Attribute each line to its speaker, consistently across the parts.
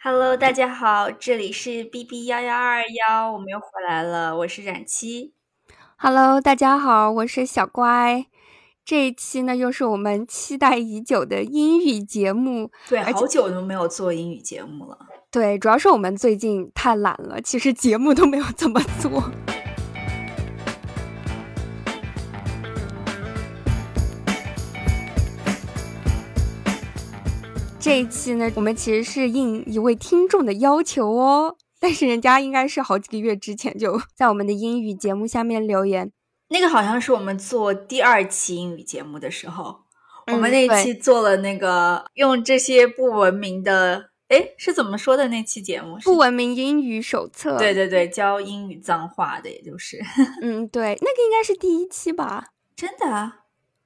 Speaker 1: Hello，大家好，这里是 B B 幺幺二幺，我们又回来了，我是冉七。
Speaker 2: Hello，大家好，我是小乖。这一期呢，又是我们期待已久的英语节目。
Speaker 1: 对，好久都没有做英语节目了。
Speaker 2: 对，主要是我们最近太懒了，其实节目都没有怎么做。这一期呢，我们其实是应一位听众的要求哦，但是人家应该是好几个月之前就在我们的英语节目下面留言。
Speaker 1: 那个好像是我们做第二期英语节目的时候，我们那期做了那个用这些不文明的，哎，是怎么说的那期节目？
Speaker 2: 不文明英语手册。
Speaker 1: 对对对，教英语脏话的，也就是。
Speaker 2: 嗯，对，那个应该是第一期吧？
Speaker 1: 真的？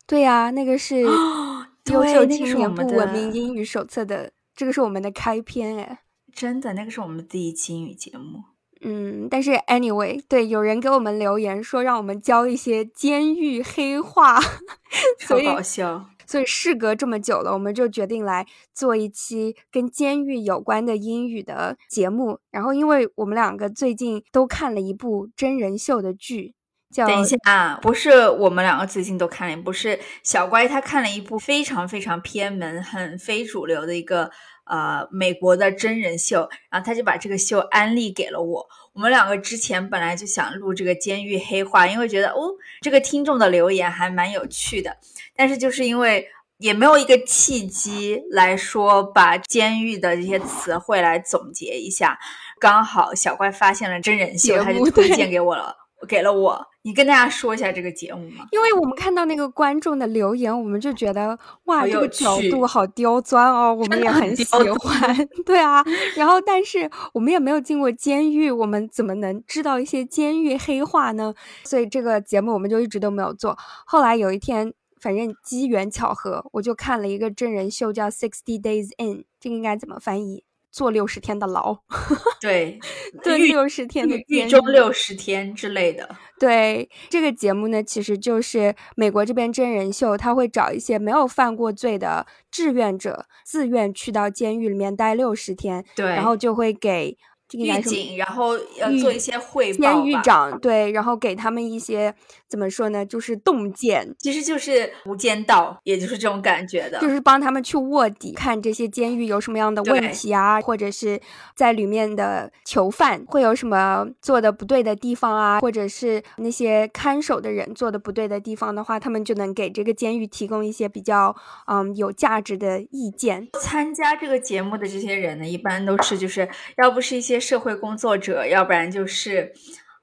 Speaker 2: 对呀，那个是。优秀青年不文明英语手册的，这个是我们的开篇哎，
Speaker 1: 真的，那个是我们的第一期英语节目。
Speaker 2: 嗯，但是 anyway，对，有人给我们留言说让我们教一些监狱黑话，
Speaker 1: 超搞笑。
Speaker 2: 所以事隔这么久了，我们就决定来做一期跟监狱有关的英语的节目。然后，因为我们两个最近都看了一部真人秀的剧。
Speaker 1: 等一下啊，不是我们两个最近都看了，不是小乖他看了一部非常非常偏门、很非主流的一个呃美国的真人秀，然后他就把这个秀安利给了我。我们两个之前本来就想录这个监狱黑话，因为觉得哦这个听众的留言还蛮有趣的，但是就是因为也没有一个契机来说把监狱的这些词汇来总结一下，刚好小乖发现了真人秀，他就推荐给我了。给了我，你跟大家说一下这个节目吗？
Speaker 2: 因为我们看到那个观众的留言，我们就觉得哇，这个角度好刁钻哦，我们也很喜欢。对啊，然后但是我们也没有进过监狱，我们怎么能知道一些监狱黑话呢？所以这个节目我们就一直都没有做。后来有一天，反正机缘巧合，我就看了一个真人秀，叫《Sixty Days In》，这个应该怎么翻译？坐六十天的牢，
Speaker 1: 对，
Speaker 2: 蹲六十天的
Speaker 1: 狱中六十天之类的。
Speaker 2: 对，这个节目呢，其实就是美国这边真人秀，他会找一些没有犯过罪的志愿者，自愿去到监狱里面待六十天，
Speaker 1: 对，
Speaker 2: 然后就会给。
Speaker 1: 狱警，然后要做一些汇
Speaker 2: 报。监狱长对，然后给他们一些怎么说呢？就是洞见，
Speaker 1: 其实就是无间道，也就是这种感觉的，
Speaker 2: 就是帮他们去卧底，看这些监狱有什么样的问题啊，或者是在里面的囚犯会有什么做的不对的地方啊，或者是那些看守的人做的不对的地方的话，他们就能给这个监狱提供一些比较嗯有价值的意见。
Speaker 1: 参加这个节目的这些人呢，一般都是就是要不是一些。社会工作者，要不然就是，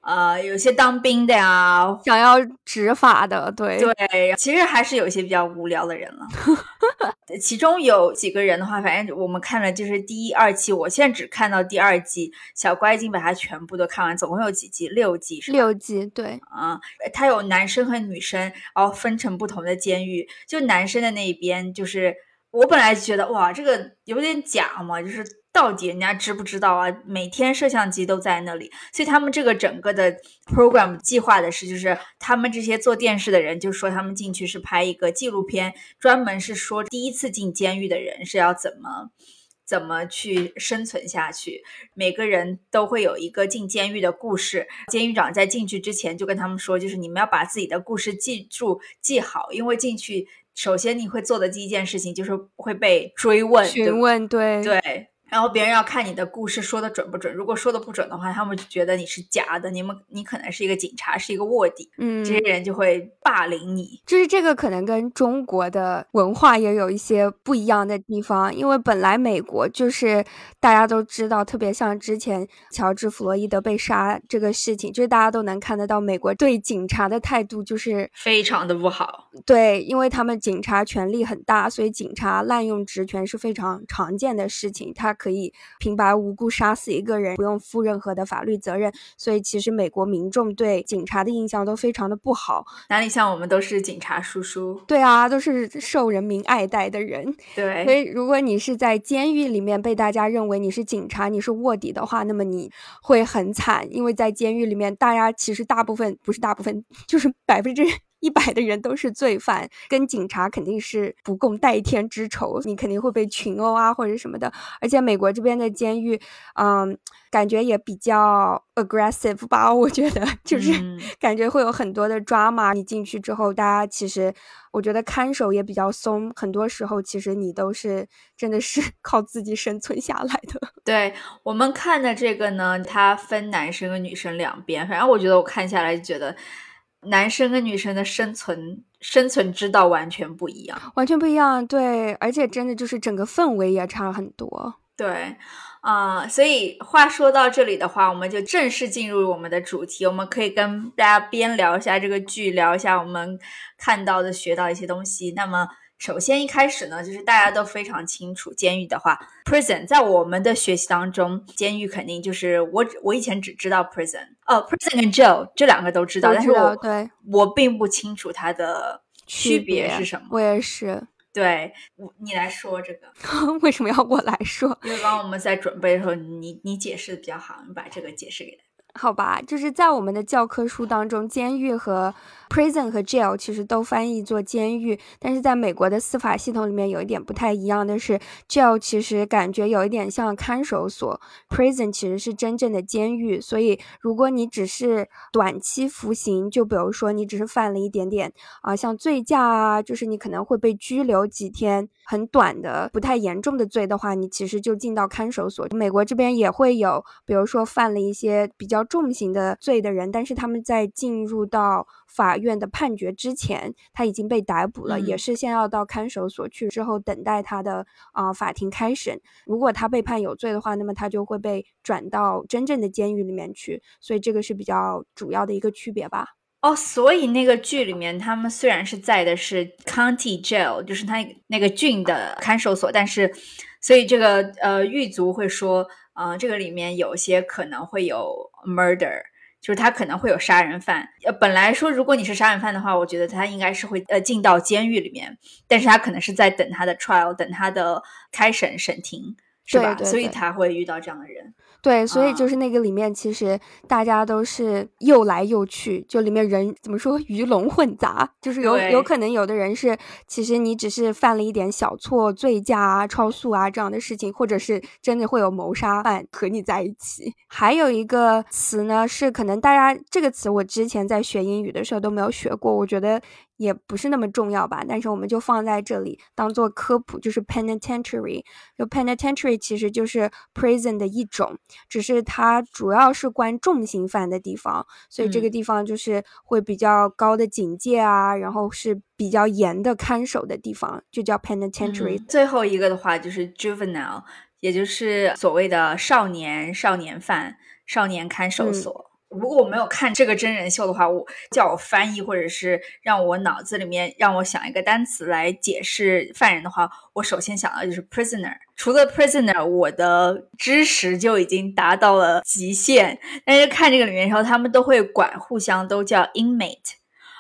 Speaker 1: 呃，有些当兵的呀，
Speaker 2: 想要执法的，对
Speaker 1: 对，其实还是有一些比较无聊的人了。其中有几个人的话，反正我们看了就是第一、二期，我现在只看到第二季，小乖已经把它全部都看完，总共有几集？六集是
Speaker 2: 六集，对，
Speaker 1: 啊，它有男生和女生，然后分成不同的监狱，就男生的那一边，就是我本来觉得哇，这个有点假嘛，就是。到底人家知不知道啊？每天摄像机都在那里，所以他们这个整个的 program 计划的是，就是他们这些做电视的人就说他们进去是拍一个纪录片，专门是说第一次进监狱的人是要怎么怎么去生存下去。每个人都会有一个进监狱的故事。监狱长在进去之前就跟他们说，就是你们要把自己的故事记住记好，因为进去首先你会做的第一件事情就是会被追问
Speaker 2: 询问，对
Speaker 1: 对。然后别人要看你的故事说的准不准，如果说的不准的话，他们就觉得你是假的，你们你可能是一个警察，是一个卧底，
Speaker 2: 嗯，
Speaker 1: 这些人就会霸凌你。
Speaker 2: 就是这个可能跟中国的文化也有一些不一样的地方，因为本来美国就是大家都知道，特别像之前乔治·弗洛伊德被杀这个事情，就是大家都能看得到美国对警察的态度就是
Speaker 1: 非常的不好。
Speaker 2: 对，因为他们警察权力很大，所以警察滥用职权是非常常见的事情。他可以平白无故杀死一个人，不用负任何的法律责任，所以其实美国民众对警察的印象都非常的不好。
Speaker 1: 哪里像我们都是警察叔叔？
Speaker 2: 对啊，都是受人民爱戴的人。
Speaker 1: 对，
Speaker 2: 所以如果你是在监狱里面被大家认为你是警察，你是卧底的话，那么你会很惨，因为在监狱里面，大家其实大部分不是大部分，就是百分之一百的人都是罪犯，跟警察肯定是不共戴天之仇，你肯定会被群殴啊或者什么的。而且美国这边的监狱，嗯，感觉也比较 aggressive 吧，我觉得就是感觉会有很多的 drama。你进去之后，大家其实我觉得看守也比较松，很多时候其实你都是真的是 靠自己生存下来的。
Speaker 1: 对我们看的这个呢，它分男生和女生两边，反正我觉得我看下来就觉得。男生跟女生的生存生存之道完全不一样，
Speaker 2: 完全不一样。对，而且真的就是整个氛围也差很多。
Speaker 1: 对，啊，所以话说到这里的话，我们就正式进入我们的主题。我们可以跟大家边聊一下这个剧，聊一下我们看到的、学到一些东西。那么。首先一开始呢，就是大家都非常清楚，监狱的话，prison 在我们的学习当中，监狱肯定就是我我以前只知道 prison，哦，prison 跟 jail 这两个都知道，但是我
Speaker 2: 对
Speaker 1: 我并不清楚它的区别是什么。
Speaker 2: 我也是，
Speaker 1: 对，你来说这个，
Speaker 2: 为什么要我来说？
Speaker 1: 因为刚刚我们在准备的时候，你你解释的比较好，你把这个解释给他。
Speaker 2: 好吧，就是在我们的教科书当中，监狱和 prison 和 jail 其实都翻译做监狱，但是在美国的司法系统里面有一点不太一样的是，jail 其实感觉有一点像看守所，prison 其实是真正的监狱。所以如果你只是短期服刑，就比如说你只是犯了一点点啊，像醉驾啊，就是你可能会被拘留几天，很短的不太严重的罪的话，你其实就进到看守所。美国这边也会有，比如说犯了一些比较重刑的罪的人，但是他们在进入到法院的判决之前，他已经被逮捕了，也是先要到看守所去，之后等待他的啊法庭开审。如果他被判有罪的话，那么他就会被转到真正的监狱里面去。所以这个是比较主要的一个区别吧。
Speaker 1: 哦，所以那个剧里面，他们虽然是在的是 county jail，就是他那个郡的看守所，但是，所以这个呃狱卒会说，呃，这个里面有些可能会有 murder。就是他可能会有杀人犯，呃，本来说如果你是杀人犯的话，我觉得他应该是会呃进到监狱里面，但是他可能是在等他的 trial，等他的开审审庭，是吧？所以他会遇到这样的人。
Speaker 2: 对，所以就是那个里面，其实大家都是又来又去，就里面人怎么说鱼龙混杂，就是有有可能有的人是，其实你只是犯了一点小错，醉驾啊、超速啊这样的事情，或者是真的会有谋杀犯和你在一起。还有一个词呢，是可能大家这个词我之前在学英语的时候都没有学过，我觉得。也不是那么重要吧，但是我们就放在这里当做科普，就是 penitentiary。就 penitentiary 其实就是 prison 的一种，只是它主要是关重刑犯的地方，所以这个地方就是会比较高的警戒啊，然后是比较严的看守的地方，就叫 penitentiary。
Speaker 1: 最后一个的话就是 juvenile，也就是所谓的少年少年犯、少年看守所。如果我没有看这个真人秀的话，我叫我翻译，或者是让我脑子里面让我想一个单词来解释犯人的话，我首先想到就是 prisoner。除了 prisoner，我的知识就已经达到了极限。但是看这个里面的时候，他们都会管互相都叫 inmate。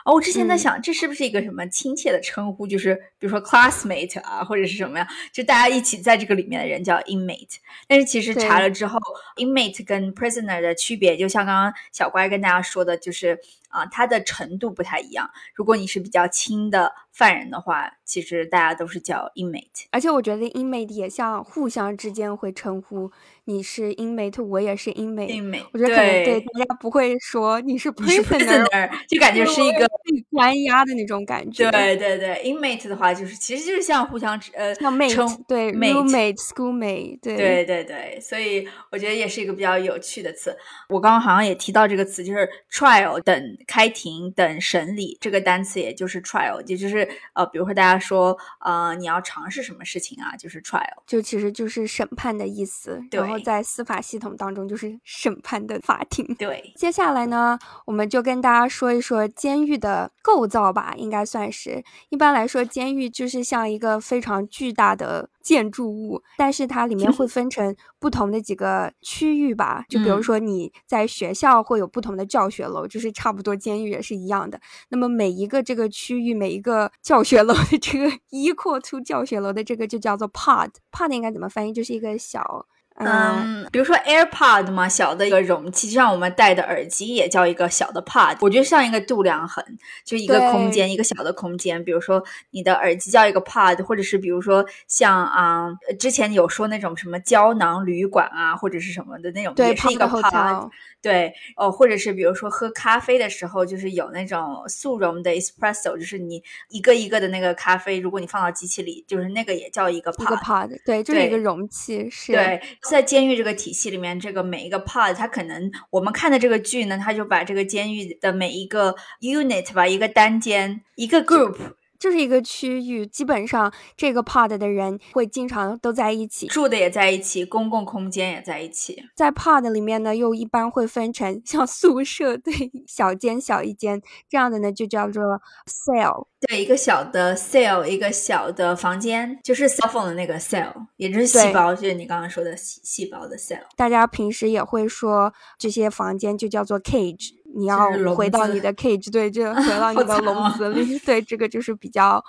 Speaker 1: 哦，我之前在想，这是不是一个什么亲切的称呼？就是比如说 classmate 啊，或者是什么呀？就大家一起在这个里面的人叫 inmate。但是其实查了之后，inmate 跟 prisoner 的区别，就像刚刚小乖跟大家说的，就是啊，它的程度不太一样。如果你是比较轻的犯人的话，其实大家都是叫 inmate。
Speaker 2: 而且我觉得 inmate 也像互相之间会称呼。你是 inmate，我也是 inmate，我觉得可能对大家不会说你是
Speaker 1: prisoner，就感觉是一个
Speaker 2: 被关押的那种感觉。
Speaker 1: 对对对，inmate 的话就是其实就是像互相呃
Speaker 2: 像 mate，对 roommate，schoolmate，对
Speaker 1: 对对对，所以我觉得也是一个比较有趣的词。我刚刚好像也提到这个词，就是 trial 等开庭等审理这个单词，也就是 trial，也就是呃，比如说大家说呃你要尝试什么事情啊，就是 trial，
Speaker 2: 就其实就是审判的意思，然后。在司法系统当中，就是审判的法庭。
Speaker 1: 对，
Speaker 2: 接下来呢，我们就跟大家说一说监狱的构造吧，应该算是。一般来说，监狱就是像一个非常巨大的建筑物，但是它里面会 分成不同的几个区域吧。就比如说你在学校会有不同的教学楼，就是差不多监狱也是一样的。那么每一个这个区域，每一个教学楼的这个 一扩出教学楼的这个就叫做 pod。pod 应该怎么翻译？就是一个小。
Speaker 1: 嗯，比如说 AirPod 嘛，小的一个容器，就像我们戴的耳机也叫一个小的 Pod。我觉得像一个度量衡，就一个空间，一个小的空间。比如说你的耳机叫一个 Pod，或者是比如说像啊，之前有说那种什么胶囊旅馆啊，或者是什么的那种，也是一个 Pod。对，哦，或者是比如说喝咖啡的时候，就是有那种速溶的 Espresso，就是你一个一个的那个咖啡，如果你放到机器里，就是那个也叫一个
Speaker 2: Pod。对，就是一个容器。是。
Speaker 1: 对。在监狱这个体系里面，这个每一个 pod，它可能我们看的这个剧呢，它就把这个监狱的每一个 unit 吧，一个单间，一个 group，
Speaker 2: 就是一个区域，基本上这个 pod 的人会经常都在一起
Speaker 1: 住的也在一起，公共空间也在一起。
Speaker 2: 在 pod 里面呢，又一般会分成像宿舍对小间小一间这样的呢，就叫做 cell。
Speaker 1: 对，一个小的 cell，一个小的房间，就是 cell phone 的那个 cell，也就是细胞，就是你刚刚说的细细胞的 cell。
Speaker 2: 大家平时也会说这些房间就叫做 cage，你要回到你的 cage，对，就 回到你的笼子里。对，这个就是比较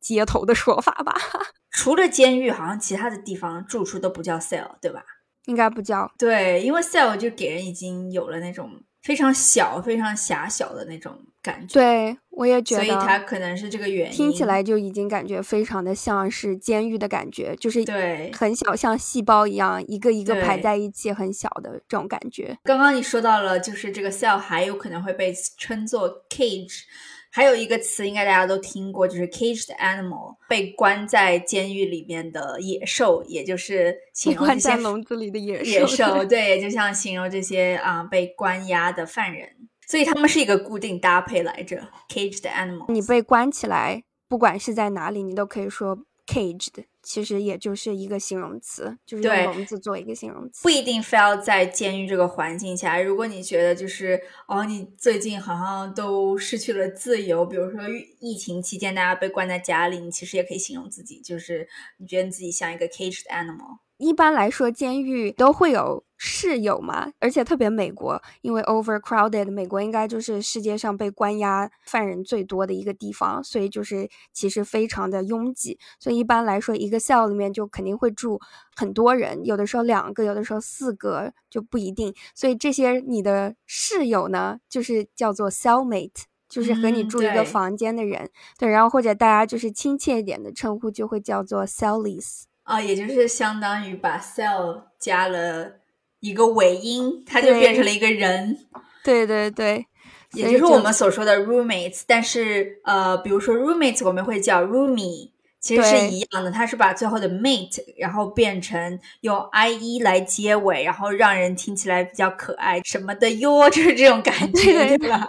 Speaker 2: 街头的说法吧。
Speaker 1: 除了监狱，好像其他的地方住处都不叫 cell，对吧？
Speaker 2: 应该不叫。
Speaker 1: 对，因为 cell 就给人已经有了那种。非常小、非常狭小的那种感觉，
Speaker 2: 对我也觉得，
Speaker 1: 所以它可能是这个原因。
Speaker 2: 听起来就已经感觉非常的像是监狱的感觉，就是
Speaker 1: 对
Speaker 2: 很小，像细胞一样，一个一个排在一起，很小的这种感觉。
Speaker 1: 刚刚你说到了，就是这个 cell 还有可能会被称作 cage。还有一个词，应该大家都听过，就是 caged animal，被关在监狱里面的野兽，也就是形容这些
Speaker 2: 笼子里的野兽
Speaker 1: 野兽。对，就像形容这些啊被关押的犯人，所以他们是一个固定搭配来着。caged animal，
Speaker 2: 你被关起来，不管是在哪里，你都可以说 caged。其实也就是一个形容词，就是用笼子做一个形容词，
Speaker 1: 不一定非要在监狱这个环境下。如果你觉得就是哦，你最近好像都失去了自由，比如说疫情期间大家被关在家里，你其实也可以形容自己，就是你觉得你自己像一个 caged animal。
Speaker 2: 一般来说，监狱都会有室友嘛，而且特别美国，因为 overcrowded，美国应该就是世界上被关押犯人最多的一个地方，所以就是其实非常的拥挤。所以一般来说，一个 cell 里面就肯定会住很多人，有的时候两个，有的时候四个就不一定。所以这些你的室友呢，就是叫做 cellmate，就是和你住一个房间的人。对，然后或者大家就是亲切一点的称呼，就会叫做 cellies。
Speaker 1: 啊，也就是相当于把 cell 加了一个尾音，它就变成了一个人。
Speaker 2: 对对对，
Speaker 1: 也就是我们所说的 roommates。但是呃，比如说 roommates，我们会叫 roomie。其实是一样的，它是把最后的 mate，然后变成用 i e 来结尾，然后让人听起来比较可爱什么的哟，就是这种感 觉，对吧？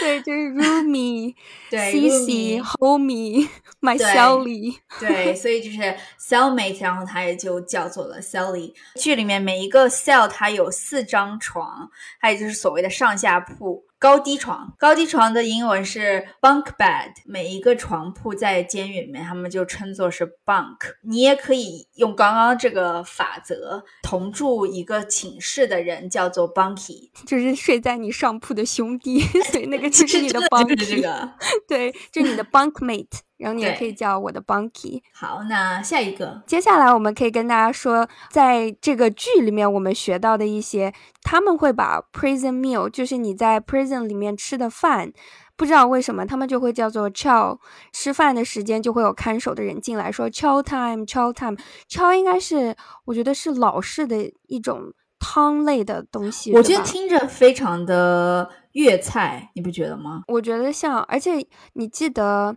Speaker 2: 对，就是 roomie，
Speaker 1: 对
Speaker 2: ，Cici，homie，my Sally，
Speaker 1: 对，所以就是 cellmate，然后它也就叫做了 Sally。剧里面每一个 cell 它有四张床，还有就是所谓的上下铺。高低床，高低床的英文是 bunk bed。每一个床铺在监狱里面，他们就称作是 bunk。你也可以用刚刚这个法则，同住一个寝室的人叫做 bunkie，
Speaker 2: 就是睡在你上铺的兄弟，所以那个就是 你的 bunkie。对，就是你的 bunkmate。然后你也可以叫我的 Bunky。
Speaker 1: 好，那下一个，
Speaker 2: 接下来我们可以跟大家说，在这个剧里面我们学到的一些，他们会把 prison meal，就是你在 prison 里面吃的饭，不知道为什么他们就会叫做 chow，吃饭的时间就会有看守的人进来说 chow time，chow time，chow 应该是我觉得是老式的一种汤类的东西。
Speaker 1: 我觉得听着非常的粤菜，你不觉得吗？
Speaker 2: 我觉得像，而且你记得。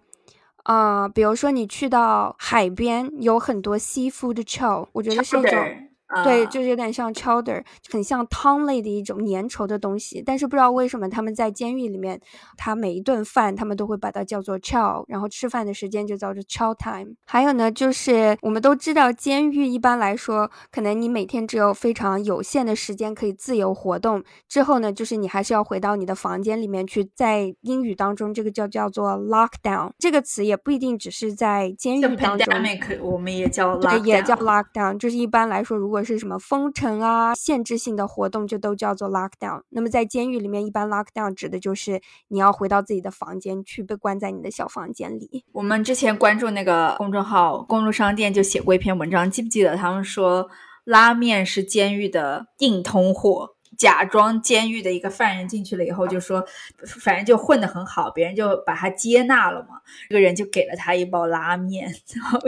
Speaker 2: 啊，比如说你去到海边，有很多 seafood chow，我觉得是一种。对，就是有点像 chowder，很像汤类的一种粘稠的东西。但是不知道为什么他们在监狱里面，他每一顿饭他们都会把它叫做 chow，然后吃饭的时间就叫做 chow time。还有呢，就是我们都知道，监狱一般来说，可能你每天只有非常有限的时间可以自由活动。之后呢，就是你还是要回到你的房间里面去。在英语当中，这个叫叫做 lockdown。这个词也不一定只是在监狱当中，
Speaker 1: 我们也叫
Speaker 2: 对，也叫 lockdown。就是一般来说，如果是什么封城啊、限制性的活动，就都叫做 lockdown。那么在监狱里面，一般 lockdown 指的就是你要回到自己的房间去，被关在你的小房间里。
Speaker 1: 我们之前关注那个公众号“公路商店”就写过一篇文章，记不记得他们说拉面是监狱的硬通货。假装监狱的一个犯人进去了以后，就说反正就混得很好，别人就把他接纳了嘛。这个人就给了他一包拉面，然后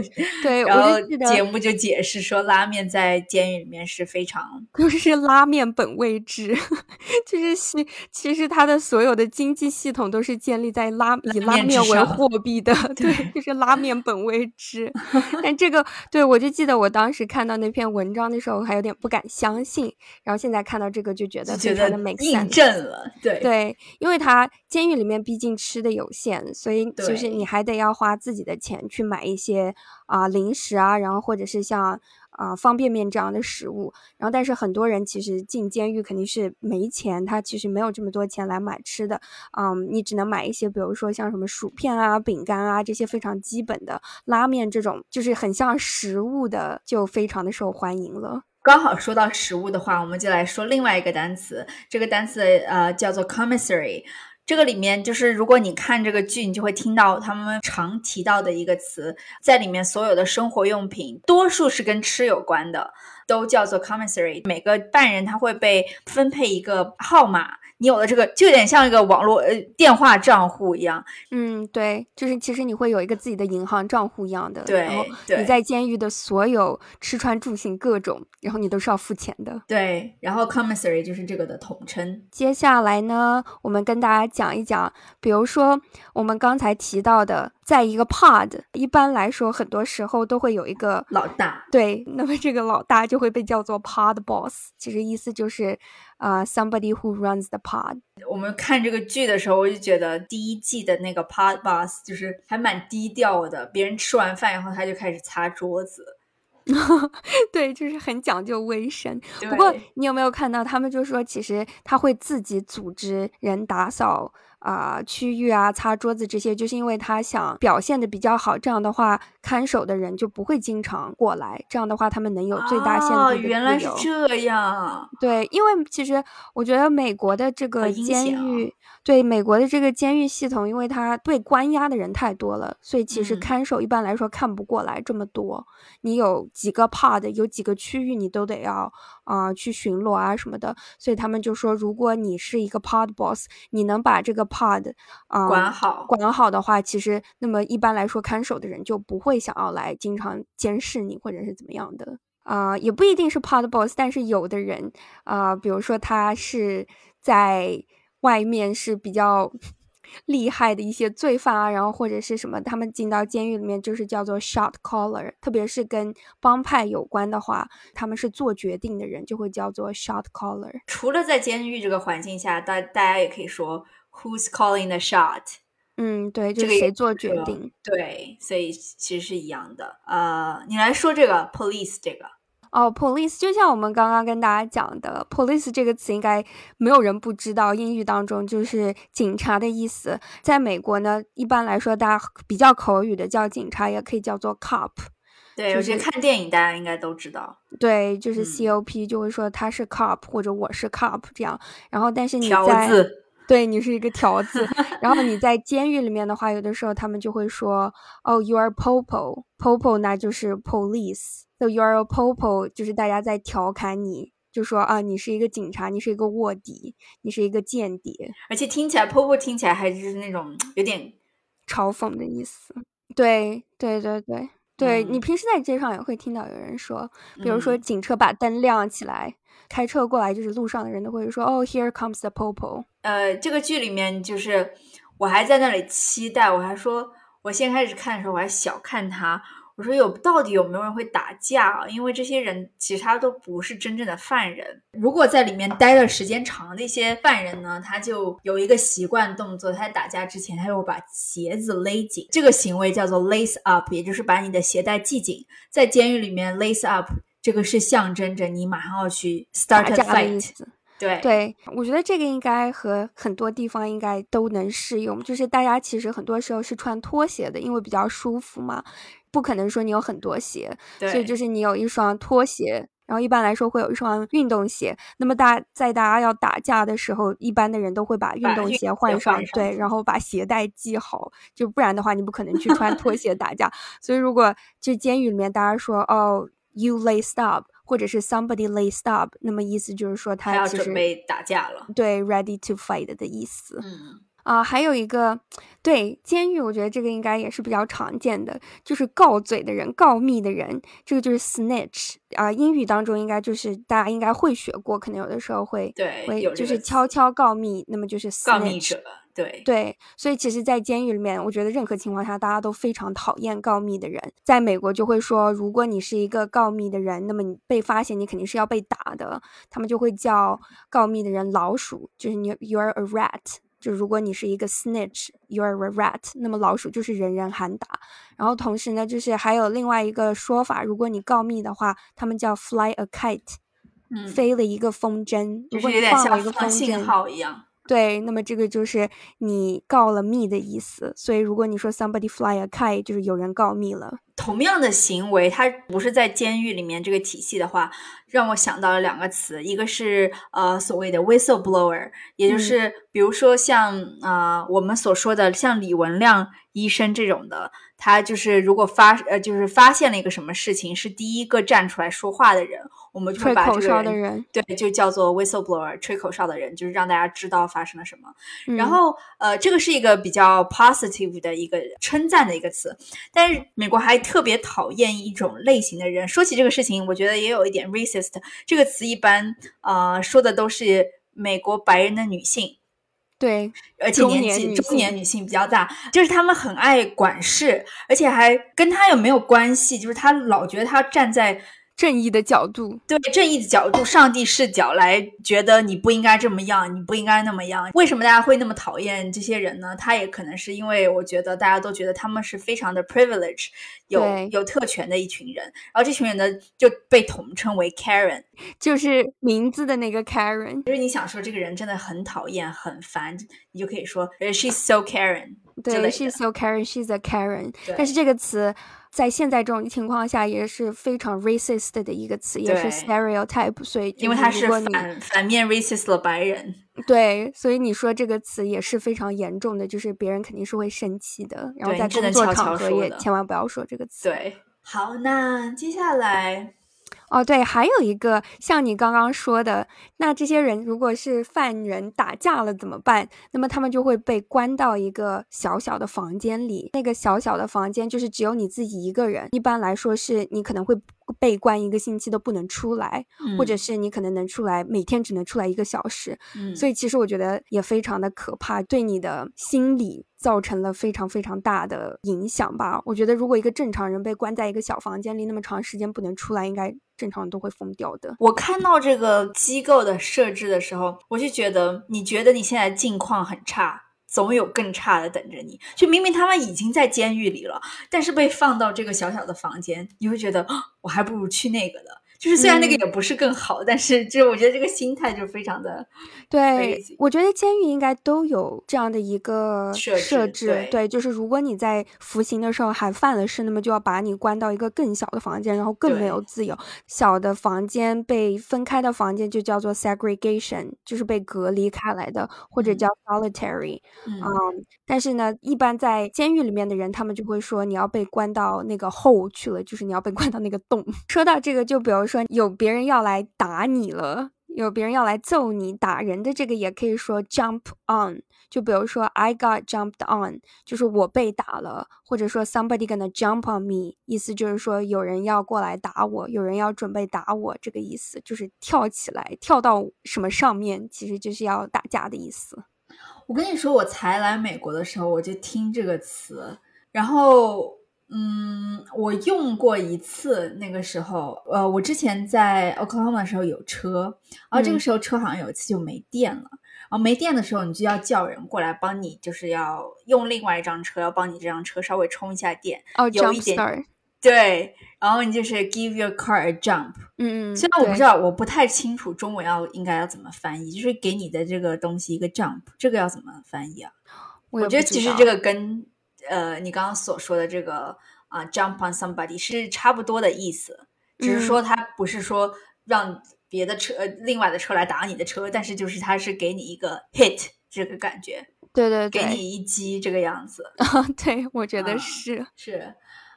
Speaker 2: 对，
Speaker 1: 然后节目就解释说，拉面在监狱里面是非常
Speaker 2: 就是拉面本位制，就是其其实他的所有的经济系统都是建立在拉以拉面为货币的，对，就是拉面本位制。但这个对我就记得我当时看到那篇文章的时候还有点不敢相信，然后现在看到这个。就觉得非常的美，
Speaker 1: 印证了，对。
Speaker 2: 对，因为他监狱里面毕竟吃的有限，所以就是你还得要花自己的钱去买一些啊零食啊，然后或者是像啊方便面这样的食物，然后但是很多人其实进监狱肯定是没钱，他其实没有这么多钱来买吃的，嗯，你只能买一些，比如说像什么薯片啊、饼干啊这些非常基本的，拉面这种就是很像食物的，就非常的受欢迎了。
Speaker 1: 刚好说到食物的话，我们就来说另外一个单词。这个单词呃叫做 commissary。这个里面就是如果你看这个剧，你就会听到他们常提到的一个词，在里面所有的生活用品，多数是跟吃有关的，都叫做 commissary。每个犯人他会被分配一个号码。你有了这个，就有点像一个网络呃电话账户一样。
Speaker 2: 嗯，对，就是其实你会有一个自己的银行账户一样的。
Speaker 1: 对，
Speaker 2: 然后你在监狱的所有吃穿住行各种，然后你都是要付钱的。
Speaker 1: 对，然后 commissary 就是这个的统称。
Speaker 2: 接下来呢，我们跟大家讲一讲，比如说我们刚才提到的，在一个 pod，一般来说，很多时候都会有一个
Speaker 1: 老大。
Speaker 2: 对，那么这个老大就会被叫做 pod boss，其实意思就是。啊，somebody who runs the pod。
Speaker 1: 我们看这个剧的时候，我就觉得第一季的那个 pod boss 就是还蛮低调的，别人吃完饭以后，他就开始擦桌子。
Speaker 2: 对，就是很讲究卫生。不过你有没有看到，他们就说，其实他会自己组织人打扫。啊，区域啊，擦桌子这些，就是因为他想表现的比较好，这样的话，看守的人就不会经常过来，这样的话，他们能有最大限度的
Speaker 1: 原来是这样。
Speaker 2: 对，因为其实我觉得美国的这个监狱。对美国的这个监狱系统，因为它被关押的人太多了，所以其实看守一般来说看不过来这么多。你有几个 pod，有几个区域，你都得要啊去巡逻啊什么的。所以他们就说，如果你是一个 pod boss，你能把这个 pod 啊
Speaker 1: 管好
Speaker 2: 管好的话，其实那么一般来说看守的人就不会会想要来经常监视你或者是怎么样的啊，也不一定是 pod boss，但是有的人啊，比如说他是在。外面是比较 厉害的一些罪犯啊，然后或者是什么，他们进到监狱里面就是叫做 shot caller，特别是跟帮派有关的话，他们是做决定的人，就会叫做 shot caller。
Speaker 1: 除了在监狱这个环境下，大大家也可以说 who's calling the shot？
Speaker 2: 嗯，对，就是谁做决定？
Speaker 1: 对，所以其实是一样的。呃，你来说这个 police 这个。
Speaker 2: 哦，police 就像我们刚刚跟大家讲的，police 这个词应该没有人不知道，英语当中就是警察的意思。在美国呢，一般来说大家比较口语的叫警察，也可以叫做 cop。
Speaker 1: 对，我觉得看电影大家应该都知道。
Speaker 2: 对，就是 cop 就会说他是 cop 或者我是 cop 这样。然后，但是你在对你是一个条子。然后你在监狱里面的话，有的时候他们就会说，哦，you are popo，popo 那就是 police。So you are a popo，就是大家在调侃你，就说啊，你是一个警察，你是一个卧底，你是一个间谍，
Speaker 1: 而且听起来 popo 听起来还是那种有点
Speaker 2: 嘲讽的意思。对对对对对，你平时在街上也会听到有人说，比如说警车把灯亮起来，开车过来，就是路上的人都会说，哦，here comes the popo。
Speaker 1: 呃，这个剧里面就是我还在那里期待，我还说我先开始看的时候我还小看他。我说有到底有没有人会打架啊？因为这些人其实他都不是真正的犯人。如果在里面待的时间长的一些犯人呢，他就有一个习惯动作，他在打架之前，他会把鞋子勒紧。这个行为叫做 lace up，也就是把你的鞋带系紧。在监狱里面，lace up 这个是象征着你马上要去 start a fight。对
Speaker 2: 对，我觉得这个应该和很多地方应该都能适用。就是大家其实很多时候是穿拖鞋的，因为比较舒服嘛。不可能说你有很多鞋，所以就是你有一双拖鞋，然后一般来说会有一双运动鞋。那么大在大家要打架的时候，一般的人都会把运动鞋换上，对，然后把鞋带系好，就不然的话你不可能去穿拖 鞋打架。所以如果就监狱里面大家说哦，you laced up，或者是 somebody lay stop，那么意思就是说他
Speaker 1: 要准备打架了，
Speaker 2: 对，ready to fight 的意思。
Speaker 1: 嗯。
Speaker 2: 啊，还有一个，对监狱，我觉得这个应该也是比较常见的，就是告嘴的人、告密的人，这个就是 snitch 啊。英语当中应该就是大家应该会学过，可能有的时候会
Speaker 1: 对，
Speaker 2: 会就是悄悄告密，那么就是 snitch。
Speaker 1: 告密者，对
Speaker 2: 对。所以其实，在监狱里面，我觉得任何情况下，大家都非常讨厌告密的人。在美国就会说，如果你是一个告密的人，那么你被发现，你肯定是要被打的。他们就会叫告密的人老鼠，就是你 you're a rat。就如果你是一个 snitch，you're a rat，那么老鼠就是人人喊打。然后同时呢，就是还有另外一个说法，如果你告密的话，他们叫 fly a kite，
Speaker 1: 嗯，
Speaker 2: 飞了一个风筝，
Speaker 1: 就是有点像放信号一样。
Speaker 2: 对，那么这个就是你告了密的意思。所以如果你说 somebody fly a kite，就是有人告密了。
Speaker 1: 同样的行为，它不是在监狱里面这个体系的话，让我想到了两个词，一个是呃所谓的 whistleblower，也就是比如说像啊我们所说的像李文亮医生这种的。他就是如果发呃就是发现了一个什么事情，是第一个站出来说话的人，我们就会把这个人对就叫做 whistleblower，吹口哨的人，就是让大家知道发生了什么。然后呃，这个是一个比较 positive 的一个称赞的一个词。但是美国还特别讨厌一种类型的人。说起这个事情，我觉得也有一点 racist。这个词一般呃说的都是美国白人的女性。
Speaker 2: 对，
Speaker 1: 而且年纪中年女性比较大，就是她们很爱管事，而且还跟她有没有关系？就是她老觉得她站在。
Speaker 2: 正义的角度，
Speaker 1: 对正义的角度，上帝视角来觉得你不应该这么样，你不应该那么样。为什么大家会那么讨厌这些人呢？他也可能是因为我觉得大家都觉得他们是非常的 privilege，有有特权的一群人。然后这群人呢就被统称为 Karen，
Speaker 2: 就是名字的那个 Karen。
Speaker 1: 就是你想说这个人真的很讨厌、很烦，你就可以说 She's so Karen。
Speaker 2: 对，She's so Karen，She's a Karen。但是这个词。在现在这种情况下，也是非常 racist 的一个词，也是 stereotype。所以，
Speaker 1: 因为他是反反面 racist 的白人，
Speaker 2: 对，所以你说这个词也是非常严重的，就是别人肯定是会生气的。然后在工作场合也千万不要说这个词。
Speaker 1: 对，好，那接下来。
Speaker 2: 哦，对，还有一个像你刚刚说的，那这些人如果是犯人打架了怎么办？那么他们就会被关到一个小小的房间里，那个小小的房间就是只有你自己一个人。一般来说，是你可能会被关一个星期都不能出来，或者是你可能能出来，每天只能出来一个小时。
Speaker 1: 嗯，
Speaker 2: 所以其实我觉得也非常的可怕，对你的心理。造成了非常非常大的影响吧？我觉得，如果一个正常人被关在一个小房间里那么长时间不能出来，应该正常人都会疯掉的。
Speaker 1: 我看到这个机构的设置的时候，我就觉得，你觉得你现在境况很差，总有更差的等着你。就明明他们已经在监狱里了，但是被放到这个小小的房间，你会觉得，我还不如去那个的。就是虽然那个也不是更好，但是就是我觉得这个心态就非常的。
Speaker 2: 对，我觉得监狱应该都有这样的一个
Speaker 1: 设
Speaker 2: 置。对，就是如果你在服刑的时候还犯了事，那么就要把你关到一个更小的房间，然后更没有自由。小的房间被分开的房间就叫做 segregation，就是被隔离开来的，或者叫 solitary。
Speaker 1: 嗯。
Speaker 2: 但是呢，一般在监狱里面的人，他们就会说你要被关到那个 hole 去了，就是你要被关到那个洞。说到这个，就比如。说有别人要来打你了，有别人要来揍你，打人的这个也可以说 jump on。就比如说 I got jumped on，就是我被打了，或者说 somebody gonna jump on me，意思就是说有人要过来打我，有人要准备打我，这个意思就是跳起来，跳到什么上面，其实就是要打架的意思。
Speaker 1: 我跟你说，我才来美国的时候，我就听这个词，然后。嗯，我用过一次。那个时候，呃，我之前在 Oklahoma 的时候有车，然后这个时候车好像有一次就没电了。然后没电的时候，你就要叫人过来帮你，就是要用另外一张车，要帮你这辆车稍微充一下电。
Speaker 2: 哦，
Speaker 1: 有一点对。然后你就是 give your car a jump。
Speaker 2: 嗯嗯。
Speaker 1: 虽然我不知道，我不太清楚中文要应该要怎么翻译，就是给你的这个东西一个 jump，这个要怎么翻译啊？
Speaker 2: 我
Speaker 1: 觉得其实这个跟。呃，你刚刚所说的这个啊，jump on somebody 是差不多的意思，只是说它不是说让别的车、另外的车来打你的车，但是就是它是给你一个 hit 这个感觉，
Speaker 2: 对对
Speaker 1: 对，给你一击这个样子。
Speaker 2: 啊，对，我觉得是
Speaker 1: 是。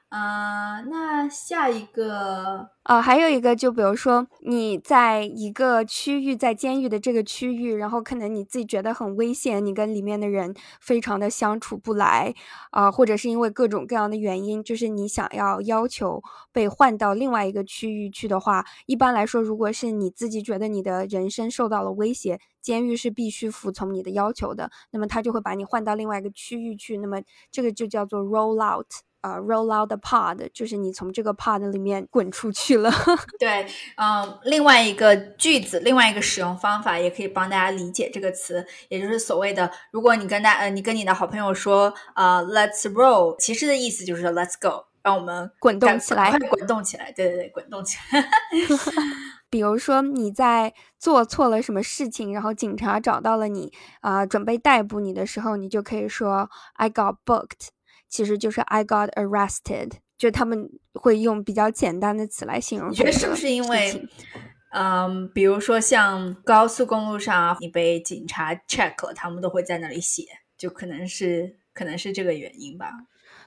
Speaker 1: 啊，那下一个
Speaker 2: 啊，还有一个，就比如说你在一个区域，在监狱的这个区域，然后可能你自己觉得很危险，你跟里面的人非常的相处不来，啊，或者是因为各种各样的原因，就是你想要要求被换到另外一个区域去的话，一般来说，如果是你自己觉得你的人生受到了威胁，监狱是必须服从你的要求的，那么他就会把你换到另外一个区域去，那么这个就叫做 roll out。啊，roll out the pod，就是你从这个 pod 里面滚出去了。
Speaker 1: 对，嗯，另外一个句子，另外一个使用方法也可以帮大家理解这个词，也就是所谓的，如果你跟大呃，你跟你的好朋友说，呃，let's roll，其实的意思就是 let's go，让我们
Speaker 2: 滚动起来，快
Speaker 1: 滚动起来，对对对，滚动起来。
Speaker 2: 比如说你在做错了什么事情，然后警察找到了你，啊，准备逮捕你的时候，你就可以说 I got booked。其实就是 I got arrested，就他们会用比较简单的词来形容。
Speaker 1: 你觉得是不是因为，嗯，比如说像高速公路上你被警察 check 了，他们都会在那里写，就可能是可能是这个原因吧。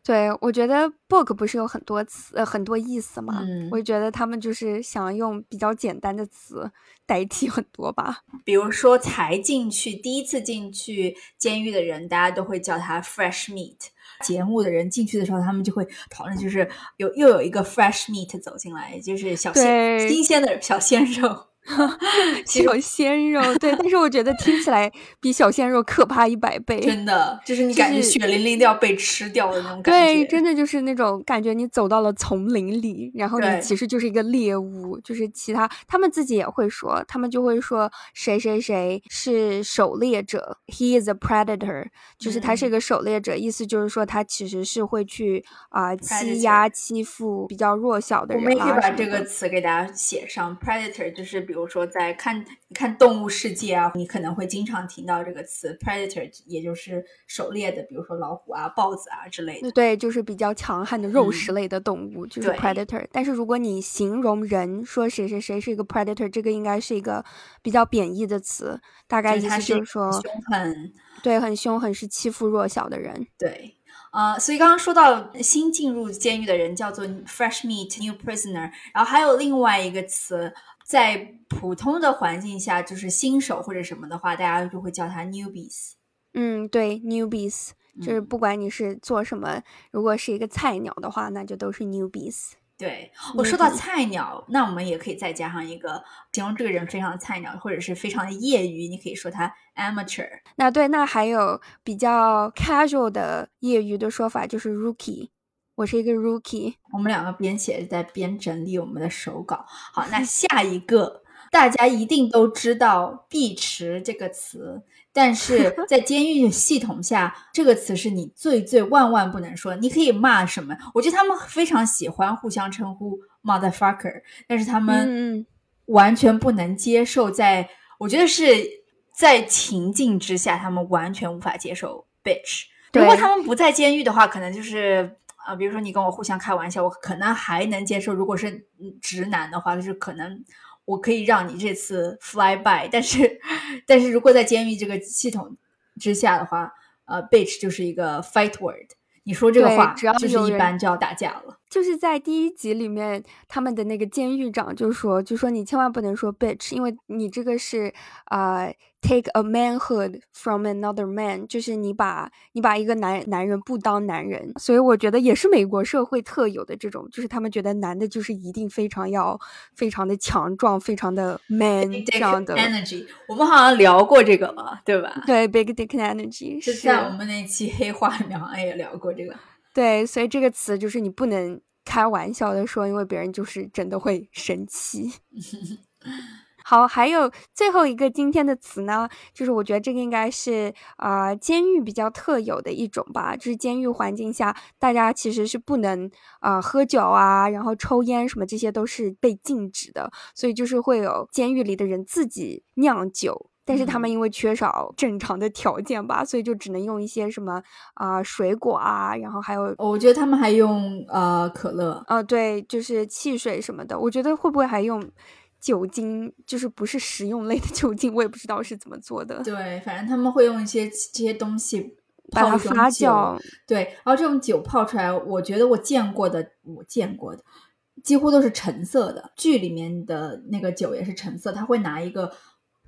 Speaker 2: 对，我觉得 book 不是有很多词，呃，很多意思嘛。嗯，我觉得他们就是想用比较简单的词代替很多吧。
Speaker 1: 比如说才进去，第一次进去监狱的人，大家都会叫他 fresh meat。节目的人进去的时候，他们就会讨论，就是有又有一个 fresh meat 走进来，就是小鲜新鲜的小鲜肉。
Speaker 2: 小鲜肉，对，但是我觉得听起来比小鲜肉可怕一百倍，
Speaker 1: 真的，就是你感觉血淋淋的要被吃掉的那种感
Speaker 2: 觉。对，真的就是那种感觉，你走到了丛林里，然后你其实就是一个猎物，就是其他他们自己也会说，他们就会说谁谁谁是狩猎者，he is a predator，就是他是一个狩猎者，意思就是说他其实是会去啊欺压欺负比较弱小的人。
Speaker 1: 我们也可以把这个词给大家写上，predator 就是。比如说，在看看动物世界啊，你可能会经常听到这个词 predator，也就是狩猎的，比如说老虎啊、豹子啊之类的。
Speaker 2: 对，就是比较强悍的肉食类的动物，就是 predator。但是如果你形容人，说谁谁谁是一个 predator，这个应该是一个比较贬义的词，大概意思就是说
Speaker 1: 凶狠，
Speaker 2: 对，很凶狠，是欺负弱小的人。
Speaker 1: 对，呃，所以刚刚说到新进入监狱的人叫做 fresh meat new prisoner，然后还有另外一个词。在普通的环境下，就是新手或者什么的话，大家就会叫他 newbies。
Speaker 2: 嗯，对，newbies 就是不管你是做什么，如果是一个菜鸟的话，那就都是 newbies。
Speaker 1: 对我说到菜鸟，那我们也可以再加上一个形容这个人非常菜鸟，或者是非常的业余，你可以说他 amateur。
Speaker 2: 那对，那还有比较 casual 的业余的说法就是 rookie。我是一个 rookie，
Speaker 1: 我们两个边写在边整理我们的手稿。好，那下一个大家一定都知道“碧池”这个词，但是在监狱系统下，这个词是你最最万万不能说。你可以骂什么？我觉得他们非常喜欢互相称呼 motherfucker，但是他们完全不能接受。在我觉得是在情境之下，他们完全无法接受 bitch。如果他们不在监狱的话，可能就是。啊，比如说你跟我互相开玩笑，我可能还能接受。如果是直男的话，就是可能我可以让你这次 fly by。但是，但是如果在监狱这个系统之下的话，呃，bitch 就是一个 fight word。你说这个话，就是一般就要打架了。
Speaker 2: 就是在第一集里面，他们的那个监狱长就说，就说你千万不能说 bitch，因为你这个是啊，take a manhood from another man，就是你把你把一个男男人不当男人。所以我觉得也是美国社会特有的这种，就是他们觉得男的就是一定非常要非常的强壮，非常的 man 这样的
Speaker 1: energy。我们好像聊过这个了，对吧？
Speaker 2: 对，big dick energy
Speaker 1: 是在我们那期黑话里面好像也聊过这个。
Speaker 2: 对，所以这个词就是你不能开玩笑的说，因为别人就是真的会生气。好，还有最后一个今天的词呢，就是我觉得这个应该是啊，监狱比较特有的一种吧，就是监狱环境下，大家其实是不能啊喝酒啊，然后抽烟什么，这些都是被禁止的，所以就是会有监狱里的人自己酿酒。但是他们因为缺少正常的条件吧，所以就只能用一些什么啊水果啊，然后还有，
Speaker 1: 我觉得他们还用呃可乐，
Speaker 2: 呃对，就是汽水什么的。我觉得会不会还用酒精，就是不是食用类的酒精，我也不知道是怎么做的。
Speaker 1: 对，反正他们会用一些这些东西
Speaker 2: 把它发酵。
Speaker 1: 对，然后这种酒泡出来，我觉得我见过的，我见过的几乎都是橙色的。剧里面的那个酒也是橙色，他会拿一个。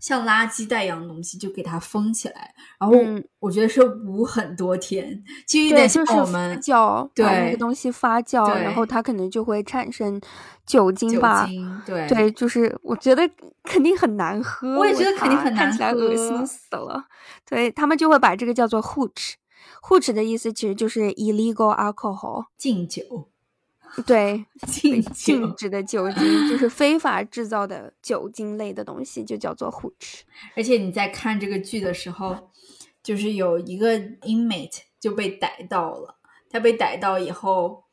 Speaker 1: 像垃圾袋一样的东西就给它封起来，然后我觉得是捂很多天，就有点像我们
Speaker 2: 酵，
Speaker 1: 对
Speaker 2: 那个东西发酵，然后它可能就会产生酒精吧。
Speaker 1: 对
Speaker 2: 对，就是我觉得肯定很难喝，
Speaker 1: 我也觉得肯定很难喝，
Speaker 2: 恶心死了。对他们就会把这个叫做 hooch，hooch 的意思其实就是 illegal alcohol，
Speaker 1: 禁酒。
Speaker 2: 对，
Speaker 1: 禁
Speaker 2: 禁止的酒精就是非法制造的酒精类的东西，就叫做 hooch。
Speaker 1: 而且你在看这个剧的时候，就是有一个 inmate 就被逮到了，他被逮到以后，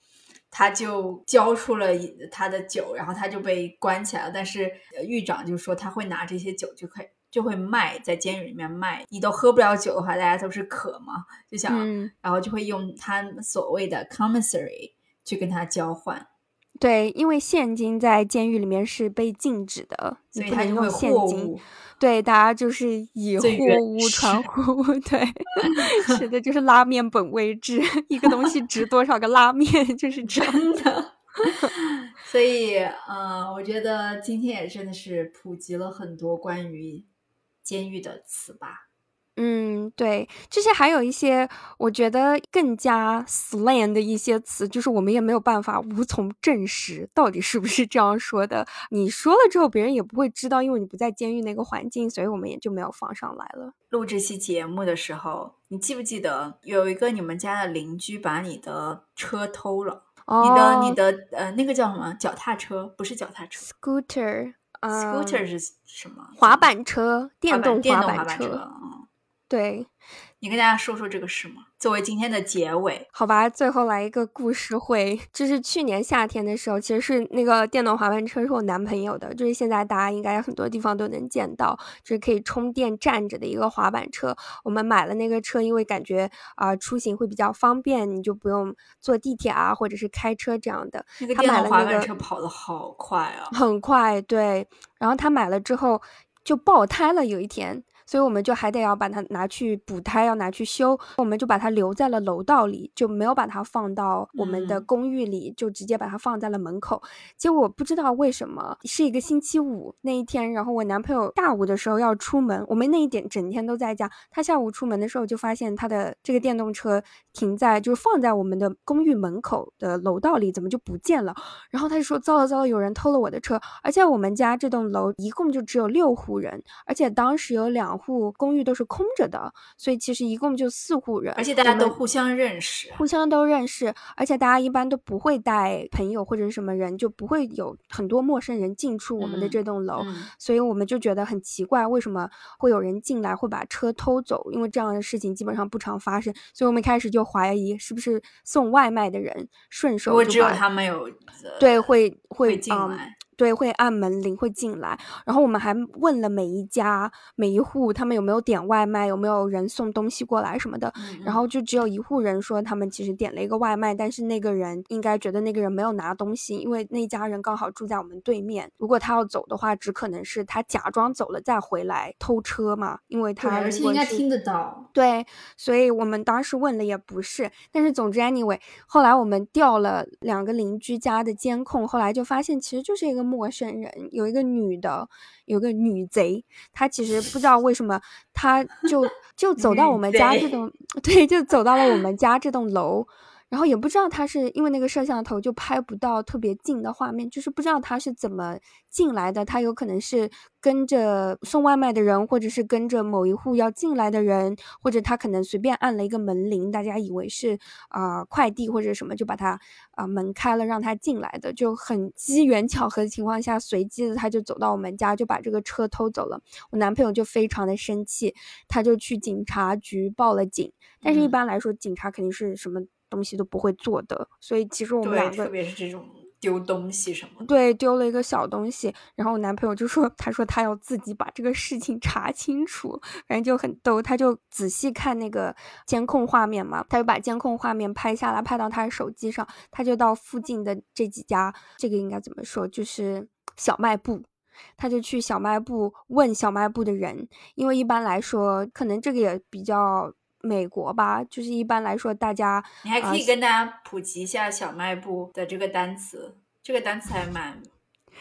Speaker 1: 他就交出了他的酒，然后他就被关起来了。但是狱长就说他会拿这些酒就可以就会卖在监狱里面卖。你都喝不了酒的话，大家都是渴嘛，就想，然后就会用他所谓的 commissary。去跟他交换，
Speaker 2: 对，因为现金在监狱里面是被禁止的，
Speaker 1: 所以
Speaker 2: 他
Speaker 1: 就会
Speaker 2: 现金。对，大家就是以货物传货物，对，是的，就是拉面本位制，一个东西值多少个拉面，就是
Speaker 1: 真的。所以，呃，我觉得今天也真的是普及了很多关于监狱的词吧。
Speaker 2: 嗯，对，这些还有一些我觉得更加 slang 的一些词，就是我们也没有办法无从证实到底是不是这样说的。你说了之后，别人也不会知道，因为你不在监狱那个环境，所以我们也就没有放上来了。
Speaker 1: 录这期节目的时候，你记不记得有一个你们家的邻居把你的车偷了？你的你的呃，那个叫什么？脚踏车？不是脚踏车
Speaker 2: ，scooter，scooter
Speaker 1: 是什么？
Speaker 2: 滑板车，电动
Speaker 1: 滑
Speaker 2: 板
Speaker 1: 车。
Speaker 2: 对，
Speaker 1: 你跟大家说说这个事吗？作为今天的结尾，
Speaker 2: 好吧，最后来一个故事会，就是去年夏天的时候，其实是那个电动滑板车是我男朋友的，就是现在大家应该很多地方都能见到，就是可以充电站着的一个滑板车。我们买了那个车，因为感觉啊出行会比较方便，你就不用坐地铁啊，或者是开车这样的。
Speaker 1: 那个电动滑板车跑的好快啊，
Speaker 2: 很快，对。然后他买了之后就爆胎了，有一天。所以我们就还得要把它拿去补胎，要拿去修。我们就把它留在了楼道里，就没有把它放到我们的公寓里，就直接把它放在了门口。结果不知道为什么是一个星期五那一天，然后我男朋友下午的时候要出门，我们那一点整天都在家。他下午出门的时候就发现他的这个电动车停在，就是放在我们的公寓门口的楼道里，怎么就不见了？然后他就说：糟了糟了，有人偷了我的车。而且我们家这栋楼一共就只有六户人，而且当时有两。户公寓都是空着的，所以其实一共就四户人，
Speaker 1: 而且大家都互相认识，
Speaker 2: 互相都认识，而且大家一般都不会带朋友或者是什么人，就不会有很多陌生人进出我们的这栋楼，所以我们就觉得很奇怪，为什么会有人进来会把车偷走？因为这样的事情基本上不常发生，所以我们一开始就怀疑是不是送外卖的人顺手，
Speaker 1: 就只有他们有
Speaker 2: 对会
Speaker 1: 会进来。
Speaker 2: 对，会按门铃，会进来。然后我们还问了每一家、每一户，他们有没有点外卖，有没有人送东西过来什么的。然后就只有一户人说，他们其实点了一个外卖，但是那个人应该觉得那个人没有拿东西，因为那家人刚好住在我们对面。如果他要走的话，只可能是他假装走了再回来偷车嘛，因为他
Speaker 1: 而且应该听得到。
Speaker 2: 对，所以我们当时问了也不是。但是总之，anyway，后来我们调了两个邻居家的监控，后来就发现其实就是一个。陌生人有一个女的，有个女贼，她其实不知道为什么，她就就走到我们家这栋，对，就走到了我们家这栋楼。然后也不知道他是因为那个摄像头就拍不到特别近的画面，就是不知道他是怎么进来的。他有可能是跟着送外卖的人，或者是跟着某一户要进来的人，或者他可能随便按了一个门铃，大家以为是啊快递或者什么，就把他啊门开了让他进来的。就很机缘巧合的情况下，随机的他就走到我们家，就把这个车偷走了。我男朋友就非常的生气，他就去警察局报了警。但是一般来说，警察肯定是什么？东西都不会做的，所以其实我们两个，
Speaker 1: 特别是这种丢东西什么，
Speaker 2: 对，丢了一个小东西，然后我男朋友就说，他说他要自己把这个事情查清楚，反正就很逗，他就仔细看那个监控画面嘛，他就把监控画面拍下来，拍到他的手机上，他就到附近的这几家，这个应该怎么说，就是小卖部，他就去小卖部问小卖部的人，因为一般来说，可能这个也比较。美国吧，就是一般来说大家，
Speaker 1: 你还可以跟大家普及一下小卖部的这个单词，这个单词还蛮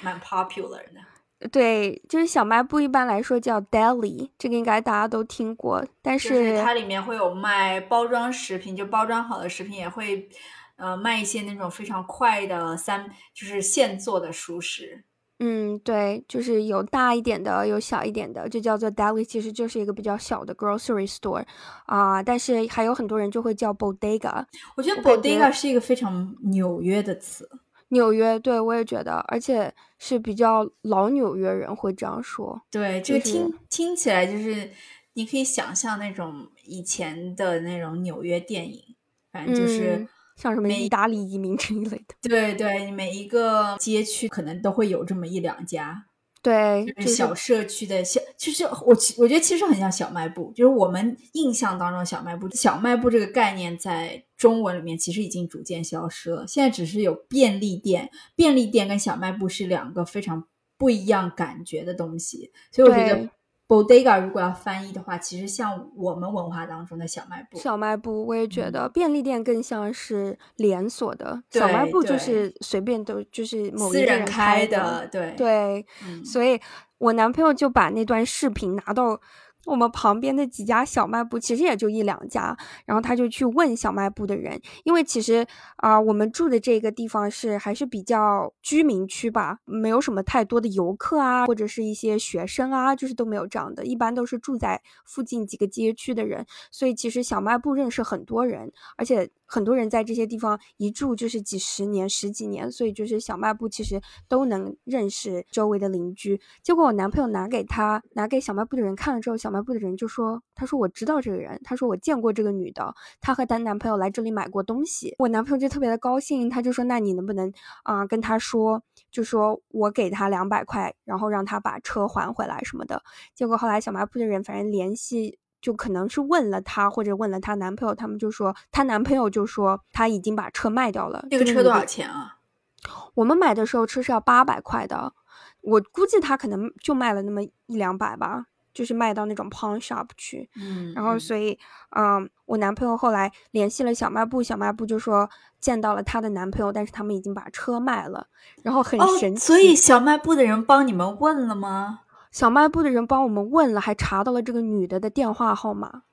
Speaker 1: 蛮 popular 的。
Speaker 2: 对，就是小卖部一般来说叫 deli，这个应该大家都听过，但
Speaker 1: 是它里面会有卖包装食品，就包装好的食品也会，呃，卖一些那种非常快的三，就是现做的熟食。
Speaker 2: 嗯，对，就是有大一点的，有小一点的，就叫做 deli，其实就是一个比较小的 grocery store 啊。但是还有很多人就会叫 bodega。
Speaker 1: 我觉得 bodega 是一个非常纽约的词。
Speaker 2: 纽约，对我也觉得，而且是比较老纽约人会这样说。
Speaker 1: 对，这个听听起来就是你可以想象那种以前的那种纽约电影，反正就是。
Speaker 2: 像什么意大利移民这一类的，
Speaker 1: 对对，每一个街区可能都会有这么一两家，
Speaker 2: 对，
Speaker 1: 就是小社区的小，其实我我觉得其实很像小卖部，就是我们印象当中小卖部，小卖部这个概念在中文里面其实已经逐渐消失了，现在只是有便利店，便利店跟小卖部是两个非常不一样感觉的东西，所以我觉得。Bodega 如果要翻译的话，其实像我们文化当中的小卖部。
Speaker 2: 小卖部，我也觉得便利店更像是连锁的，小卖部就是随便都就是某一个人
Speaker 1: 开
Speaker 2: 的。
Speaker 1: 对
Speaker 2: 对，所以我男朋友就把那段视频拿到。我们旁边的几家小卖部其实也就一两家，然后他就去问小卖部的人，因为其实啊，我们住的这个地方是还是比较居民区吧，没有什么太多的游客啊，或者是一些学生啊，就是都没有这样的，一般都是住在附近几个街区的人，所以其实小卖部认识很多人，而且。很多人在这些地方一住就是几十年、十几年，所以就是小卖部其实都能认识周围的邻居。结果我男朋友拿给他拿给小卖部的人看了之后，小卖部的人就说：“他说我知道这个人，他说我见过这个女的，她和她男朋友来这里买过东西。”我男朋友就特别的高兴，他就说：“那你能不能啊跟他说，就说我给他两百块，然后让他把车还回来什么的。”结果后来小卖部的人反正联系。就可能是问了她，或者问了她男朋友，他们就说她男朋友就说他已经把车卖掉了。
Speaker 1: 那个车多少钱啊？
Speaker 2: 我们买的时候车是要八百块的，我估计他可能就卖了那么一两百吧，就是卖到那种 pawn shop 去。
Speaker 1: 嗯，
Speaker 2: 然后所以，嗯，我男朋友后来联系了小卖部，小卖部就说见到了她的男朋友，但是他们已经把车卖了。然后很神奇，
Speaker 1: 所以小卖部的人帮你们问了吗？
Speaker 2: 小卖部的人帮我们问了，还查到了这个女的的电话号码。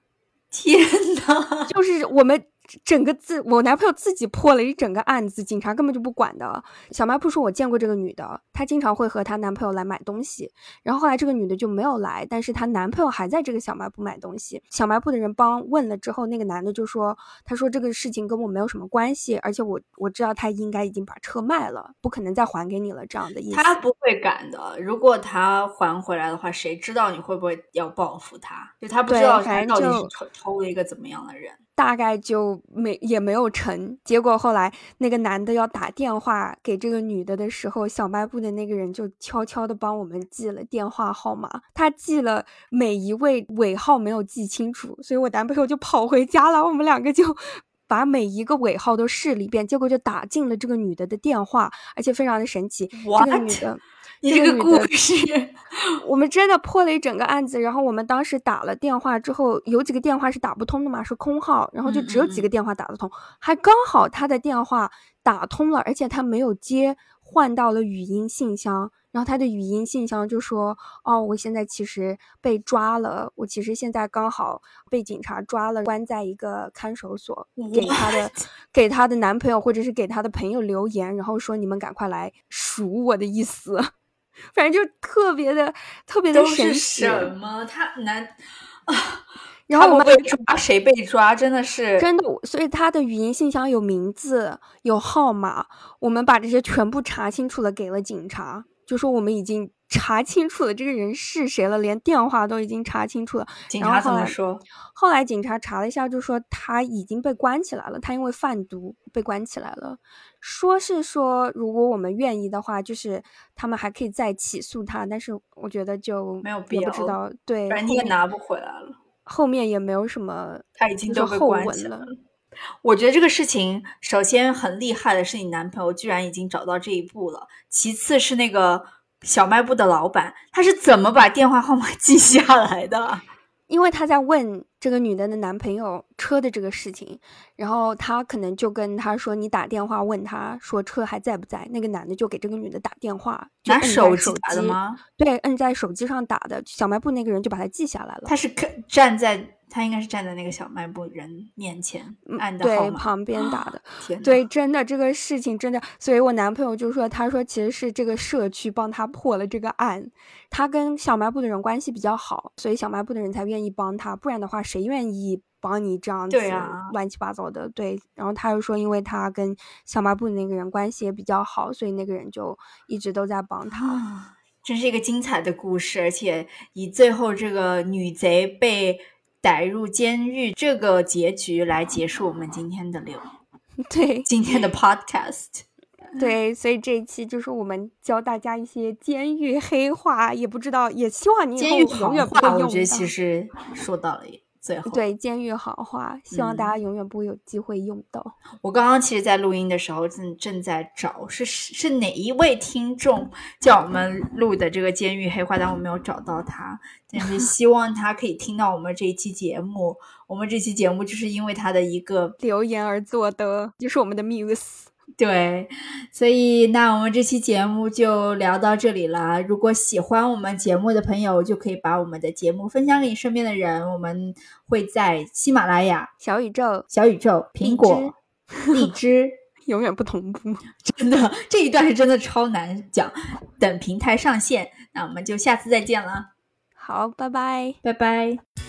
Speaker 1: 天哪！
Speaker 2: 就是我们。整个自我男朋友自己破了一整个案子，警察根本就不管的。小卖部说：“我见过这个女的，她经常会和她男朋友来买东西。”然后后来这个女的就没有来，但是她男朋友还在这个小卖部买东西。小卖部的人帮问了之后，那个男的就说：“他说这个事情跟我没有什么关系，而且我我知道他应该已经把车卖了，不可能再还给你了。”这样的意思。
Speaker 1: 他不会敢的。如果他还回来的话，谁知道你会不会要报复他？就他不知道他到底是偷偷了一个怎么样的人。
Speaker 2: 大概就没也没有成，结果后来那个男的要打电话给这个女的的时候，小卖部的那个人就悄悄的帮我们记了电话号码，他记了每一位尾号没有记清楚，所以我男朋友就跑回家了，我们两个就 把每一个尾号都试了一遍，结果就打进了这个女的的电话，而且非常的神奇，这个女的。
Speaker 1: 这个故事，
Speaker 2: 我们真的破了一整个案子。然后我们当时打了电话之后，有几个电话是打不通的嘛，是空号，然后就只有几个电话打得通。还刚好他的电话打通了，而且他没有接，换到了语音信箱。然后他的语音信箱就说：“哦，我现在其实被抓了，我其实现在刚好被警察抓了，关在一个看守所。给他的 给他的男朋友或者是给他的朋友留言，然后说你们赶快来赎我的意思。”反正就特别的特别的神奇。
Speaker 1: 什么？他难啊？
Speaker 2: 然后我们
Speaker 1: 被抓，谁被抓？真的是
Speaker 2: 真的。所以他的语音信箱有名字，有号码。我们把这些全部查清楚了，给了警察，就说我们已经查清楚了这个人是谁了，连电话都已经查清楚了。
Speaker 1: 警察怎么说？
Speaker 2: 后来警察查了一下，就说他已经被关起来了，他因为贩毒被关起来了。说是说，如果我们愿意的话，就是他们还可以再起诉他，但是我觉得就
Speaker 1: 没有必要。
Speaker 2: 不知道，对，
Speaker 1: 反正你也拿不回来了。
Speaker 2: 后面也没有什么，
Speaker 1: 他已经都被关起来了。我觉得这个事情，首先很厉害的是你男朋友居然已经找到这一步了。其次是那个小卖部的老板，他是怎么把电话号码 记下来的？
Speaker 2: 因为他在问。这个女的的男朋友车的这个事情，然后他可能就跟他说：“你打电话问他说车还在不在？”那个男的就给这个女的打电话，
Speaker 1: 拿
Speaker 2: 手
Speaker 1: 机打的吗？
Speaker 2: 对，摁在手机上打的。小卖部那个人就把他记下来了。
Speaker 1: 他是站在。他应该是站在那个小卖部人面前按的
Speaker 2: 对旁边打的，
Speaker 1: 天，
Speaker 2: 对，真的这个事情真的，所以我男朋友就说，他说其实是这个社区帮他破了这个案，他跟小卖部的人关系比较好，所以小卖部的人才愿意帮他，不然的话谁愿意帮你这样子乱七八糟的？对，然后他又说，因为他跟小卖部的那个人关系也比较好，所以那个人就一直都在帮他。
Speaker 1: 真是一个精彩的故事，而且以最后这个女贼被。逮入监狱这个结局来结束我们今天的流，
Speaker 2: 对
Speaker 1: 今天的 podcast，
Speaker 2: 对，所以这一期就是我们教大家一些监狱黑话，也不知道，也希望你
Speaker 1: 以后
Speaker 2: 永远不会用
Speaker 1: 我觉得其实说到了。
Speaker 2: 对监狱好话，希望大家永远不会有机会用到。
Speaker 1: 我刚刚其实，在录音的时候正正在找是是哪一位听众叫我们录的这个监狱黑话，但我没有找到他。但是希望他可以听到我们这一期节目。我们这期节目就是因为他的一个
Speaker 2: 留言而做的，就是我们的 muse。
Speaker 1: 对，所以那我们这期节目就聊到这里了。如果喜欢我们节目的朋友，就可以把我们的节目分享给你身边的人。我们会在喜马拉雅、
Speaker 2: 小宇宙、
Speaker 1: 小宇宙、苹果、荔枝
Speaker 2: 永远不同步。
Speaker 1: 真的，这一段是真的超难讲。等平台上线，那我们就下次再见了。
Speaker 2: 好，拜拜，
Speaker 1: 拜拜。